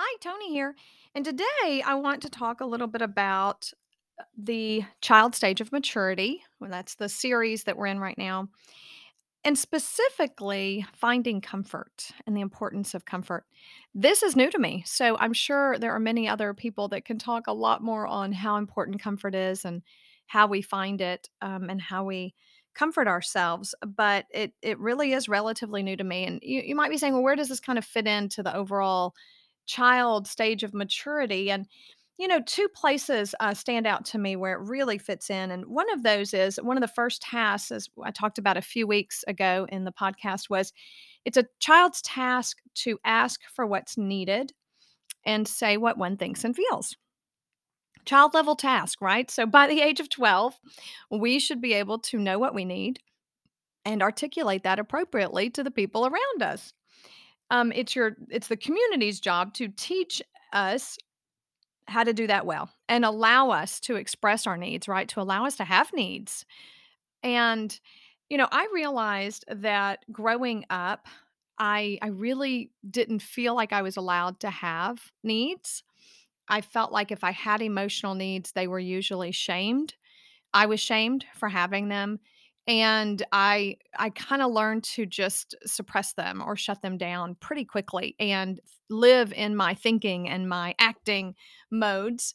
Hi, Tony here. And today I want to talk a little bit about uh, the child stage of maturity. Well, that's the series that we're in right now. And specifically, finding comfort and the importance of comfort. This is new to me. So I'm sure there are many other people that can talk a lot more on how important comfort is and how we find it um, and how we comfort ourselves. But it, it really is relatively new to me. And you, you might be saying, well, where does this kind of fit into the overall child stage of maturity? And you know, two places uh, stand out to me where it really fits in. And one of those is one of the first tasks, as I talked about a few weeks ago in the podcast, was it's a child's task to ask for what's needed and say what one thinks and feels. Child level task, right? So by the age of 12, we should be able to know what we need and articulate that appropriately to the people around us. Um, it's your it's the community's job to teach us how to do that well and allow us to express our needs, right? To allow us to have needs. And, you know, I realized that growing up, I I really didn't feel like I was allowed to have needs. I felt like if I had emotional needs, they were usually shamed. I was shamed for having them. And I I kind of learned to just suppress them or shut them down pretty quickly and live in my thinking and my acting modes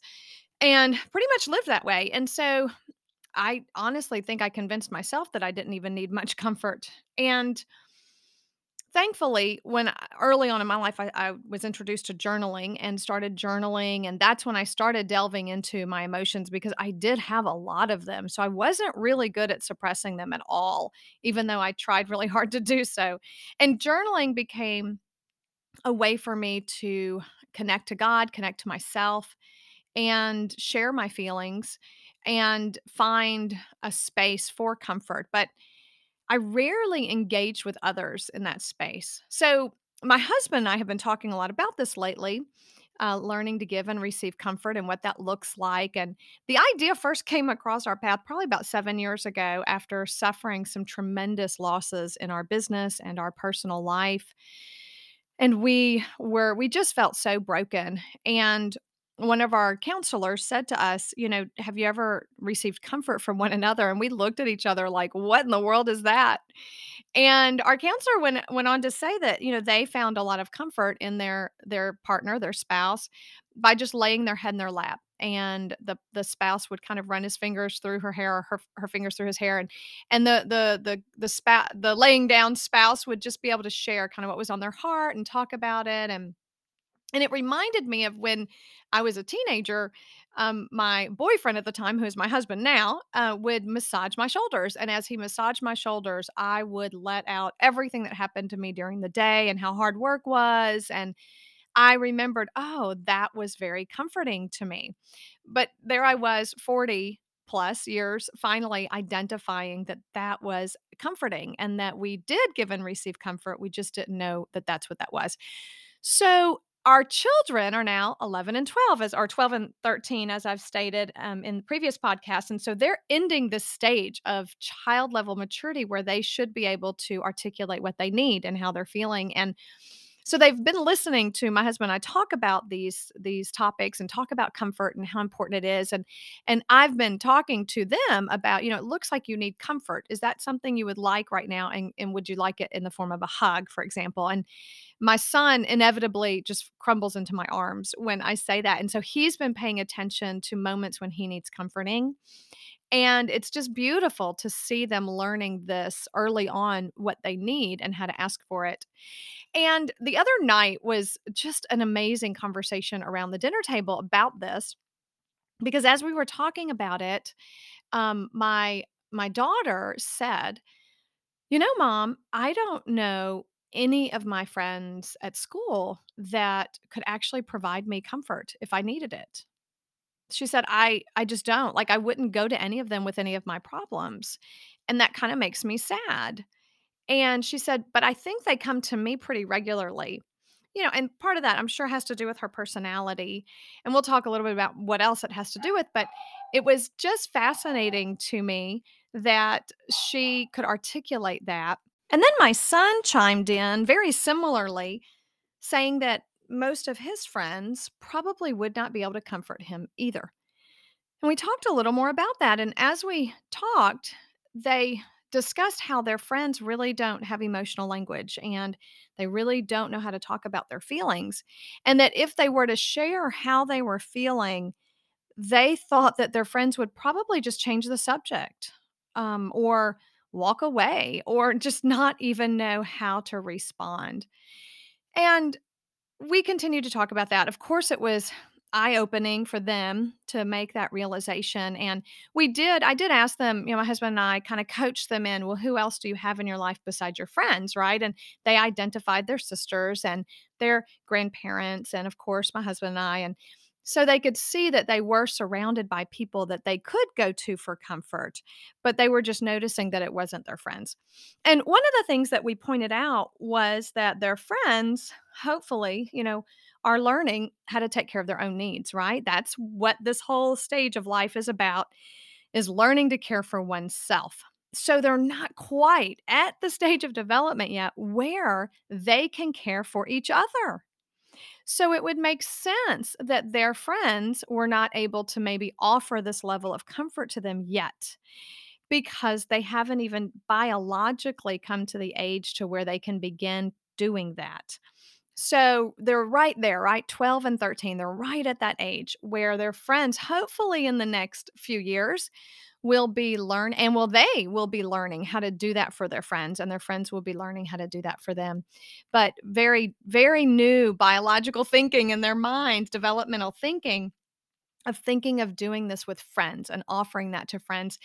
and pretty much live that way. And so I honestly think I convinced myself that I didn't even need much comfort. And thankfully, when uh, early on in my life, I, I was introduced to journaling and started journaling. And that's when I started delving into my emotions because I did have a lot of them. So I wasn't really good at suppressing them at all, even though I tried really hard to do so. And journaling became a way for me to connect to God, connect to myself, and share my feelings and find a space for comfort. But I rarely engage with others in that space. So, my husband and I have been talking a lot about this lately, uh, learning to give and receive comfort and what that looks like. And the idea first came across our path probably about seven years ago after suffering some tremendous losses in our business and our personal life. And we were, we just felt so broken. And one of our counselors said to us, you know, have you ever received comfort from one another? And we looked at each other like, what in the world is that? And our counselor went went on to say that, you know, they found a lot of comfort in their their partner, their spouse, by just laying their head in their lap. And the the spouse would kind of run his fingers through her hair or her her fingers through his hair and and the the the the spa the laying down spouse would just be able to share kind of what was on their heart and talk about it and and it reminded me of when I was a teenager, um, my boyfriend at the time, who is my husband now, uh, would massage my shoulders. And as he massaged my shoulders, I would let out everything that happened to me during the day and how hard work was. And I remembered, oh, that was very comforting to me. But there I was, 40 plus years, finally identifying that that was comforting and that we did give and receive comfort. We just didn't know that that's what that was. So, our children are now 11 and 12 as or 12 and 13 as i've stated um, in previous podcast and so they're ending this stage of child level maturity where they should be able to articulate what they need and how they're feeling and so they've been listening to my husband and I talk about these these topics and talk about comfort and how important it is and and I've been talking to them about you know it looks like you need comfort. Is that something you would like right now and and would you like it in the form of a hug for example? And my son inevitably just crumbles into my arms when I say that and so he's been paying attention to moments when he needs comforting and it's just beautiful to see them learning this early on what they need and how to ask for it. And the other night was just an amazing conversation around the dinner table about this because as we were talking about it, um, my my daughter said, "You know, mom, I don't know any of my friends at school that could actually provide me comfort if I needed it." She said, "I I just don't. Like, I wouldn't go to any of them with any of my problems, and that kinda makes me sad." And she said, "But I think they come to me pretty regularly." You know, and part of that I'm sure has to do with her personality, and we'll talk a little bit about what else it has to do with, but it was just fascinating to me that she could articulate that. And then my son chimed in very similarly saying that most of his friends probably would not be able to comfort him either. And we talked a little more about that. And as we talked, they discussed how their friends really don't have emotional language and they really don't know how to talk about their feelings. And that if they were to share how they were feeling, they thought that their friends would probably just change the subject um, or walk away or just not even know how to respond. And we continued to talk about that. Of course, it was eye-opening for them to make that realization, and we did I did ask them, you know, my husband and I kinda coached them in, "Well, who else do you have in your life besides your friends?" Right? And they identified their sisters and their grandparents and, of course, my husband and I, and so they could see that they were surrounded by people that they could go to for comfort, but they were just noticing that it wasn't their friends. And one of the things that we pointed out was that their friends, hopefully, you know, are learning how to take care of their own needs, right? That's what this whole stage of life is about is learning to care for oneself. So they're not quite at the stage of development yet where they can care for each other. So it would make sense that their friends were not able to maybe offer this level of comfort to them yet because they haven't even biologically come to the age to where they can begin doing that. So they're right there, right? 12 and 13. They're right at that age where their friends, hopefully in the next few years, will be learn and will they will be learning how to do that for their friends and their friends will be learning how to do that for them. But very, very new biological thinking in their minds, developmental thinking of thinking of doing this with friends and offering that to friends.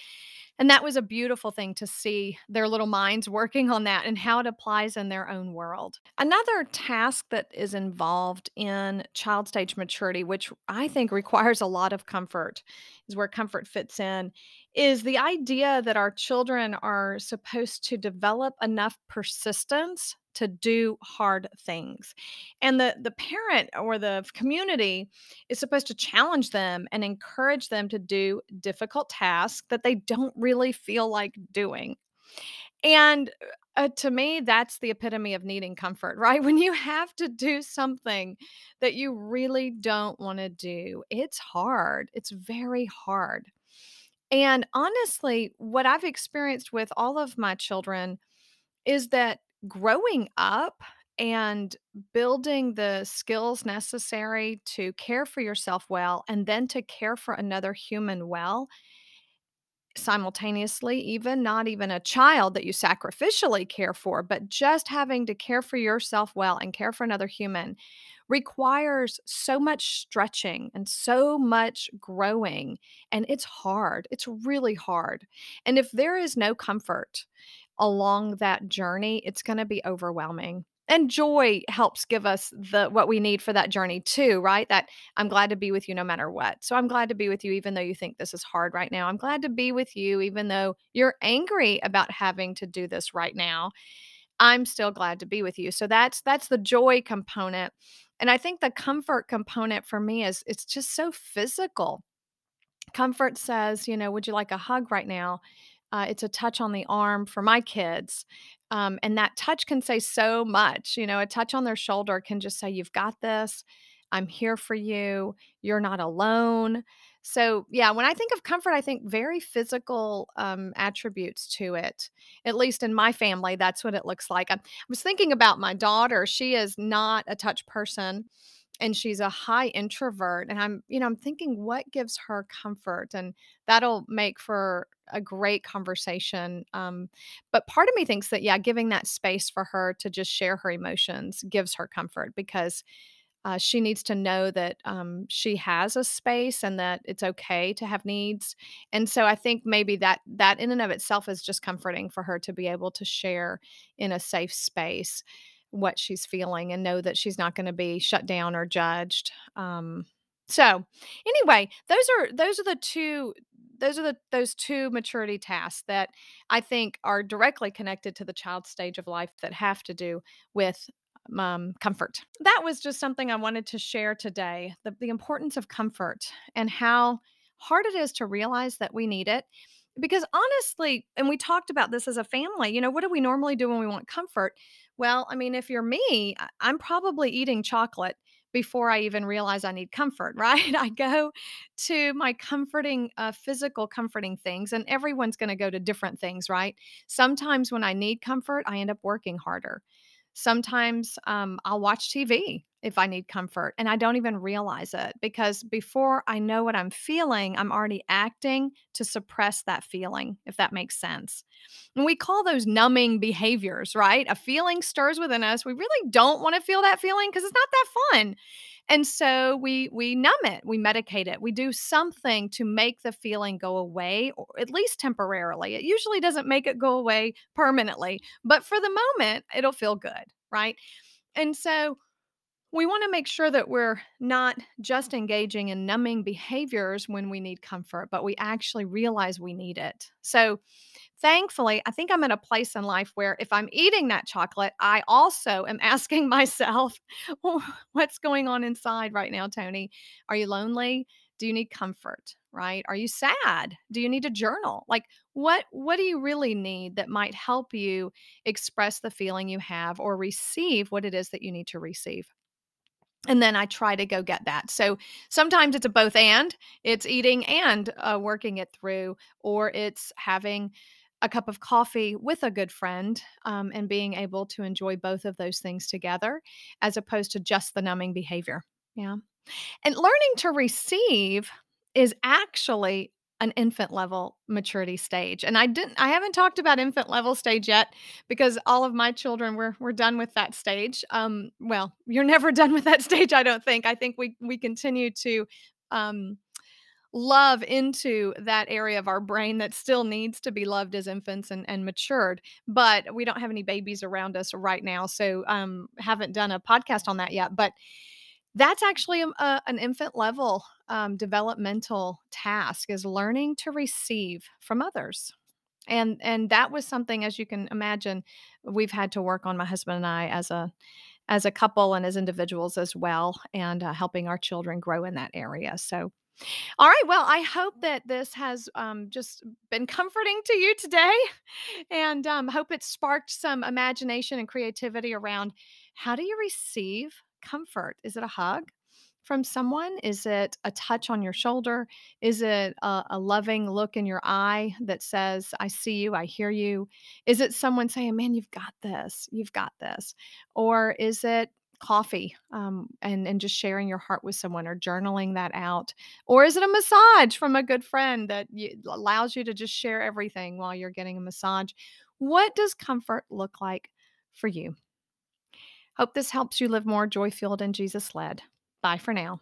And that was a beautiful thing to see their little minds working on that and how it applies in their own world. Another task that is involved in child stage maturity, which I think requires a lot of comfort, is where comfort fits in, is the idea that our children are supposed to develop enough persistence to do hard things. And the the parent or the community is supposed to challenge them and encourage them to do difficult tasks that they don't really feel like doing. And uh, to me, that's the epitome of needing comfort, right? When you have to do something that you really don't want to do, it's hard. It's very hard. And honestly, what I've experienced with all of my children is that growing up and building the skills necessary to care for yourself well and then to care for another human well simultaneously, even not even a child that you sacrificially care for, but just having to care for yourself well and care for another human requires so much stretching and so much growing. And it's hard. It's really hard. And if there is no comfort along that journey, it's going to be overwhelming. And joy helps give us the what we need for that journey too, right? That I'm glad to be with you no matter what. So I'm glad to be with you even though you think this is hard right now. I'm glad to be with you even though you're angry about having to do this right now. I'm still glad to be with you. So that's that's the joy component. And I think the comfort component for me is it's just so physical. Comfort says, you know, would you like a hug right now? Uh, it's a touch on the arm for my kids. Um, and that touch can say so much. You know, a touch on their shoulder can just say, You've got this. I'm here for you. You're not alone. So, yeah, when I think of comfort, I think very physical um, attributes to it. At least in my family, that's what it looks like. I, I was thinking about my daughter. She is not a touch person and she's a high introvert and i'm you know i'm thinking what gives her comfort? And that'll make for a great conversation um, but part of me thinks that yeah giving that space for her to just share her emotions gives her comfort because uh, she needs to know that um, she has a space and that it's okay to have needs and so i think maybe that that in and of itself is just comforting for her to be able to share in a safe space what she's feeling and know that she's not going to be shut down or judged. Um, so anyway, those are those are the two those are the those two maturity tasks that I think are directly connected to the child stage of life that have to do with um, comfort. That was just something I wanted to share today. The, the importance of comfort and how hard it is to realize that we need it. Because honestly, and we talked about this as a family, you know, what do we normally do when we want comfort? Well, I mean, if you're me, I'm probably eating chocolate before I even realize I need comfort, right? I go to my comforting, uh, physical comforting things, and everyone's going to go to different things, right? Sometimes when I need comfort, I end up working harder. Sometimes um, I'll watch TV if I need comfort, and I don't even realize it because before I know what I'm feeling, I'm already acting to suppress that feeling, if that makes sense. And we call those numbing behaviors, right? A feeling stirs within us. We really don't want to feel that feeling because it's not that fun. And so we we numb it, we medicate it. We do something to make the feeling go away or at least temporarily. It usually doesn't make it go away permanently, but for the moment it'll feel good, right? And so we want to make sure that we're not just engaging in numbing behaviors when we need comfort, but we actually realize we need it. So, thankfully, I think I'm at a place in life where if I'm eating that chocolate, I also am asking myself, "Oh, what's going on inside right now, Tony? Are you lonely? Do you need comfort? Right? Are you sad? Do you need a journal? Like what what do you really need that might help you express the feeling you have or receive what it is that you need to receive? And then I try to go get that. So sometimes it's a both and it's eating and uh, working it through, or it's having a cup of coffee with a good friend um, and being able to enjoy both of those things together as opposed to just the numbing behavior. Yeah. And learning to receive is actually an infant level maturity stage. And I didn't I haven't talked about infant level stage yet because all of my children were we're done with that stage. Um well, you're never done with that stage I don't think. I think we we continue to um love into that area of our brain that still needs to be loved as infants and, and matured but we don't have any babies around us right now so um haven't done a podcast on that yet but that's actually um, a, an infant level um, developmental task is learning to receive from others. And and that was something as you can imagine we've had to work on my husband and I as a as a couple and as individuals as well and uh, helping our children grow in that area. So all right. Well, I hope that this has um, just been comforting to you today, and um, hope it sparked some imagination and creativity around how do you receive comfort? Is it a hug? From someone? Is it a touch on your shoulder? Is it a, a loving look in your eye that says, I see you, I hear you? Is it someone saying, Man, you've got this, you've got this? Or is it coffee um, and and just sharing your heart with someone or journaling that out or is it a massage from a good friend that you, allows you to just share everything while you're getting a massage what does comfort look like for you hope this helps you live more joy filled and jesus led bye for now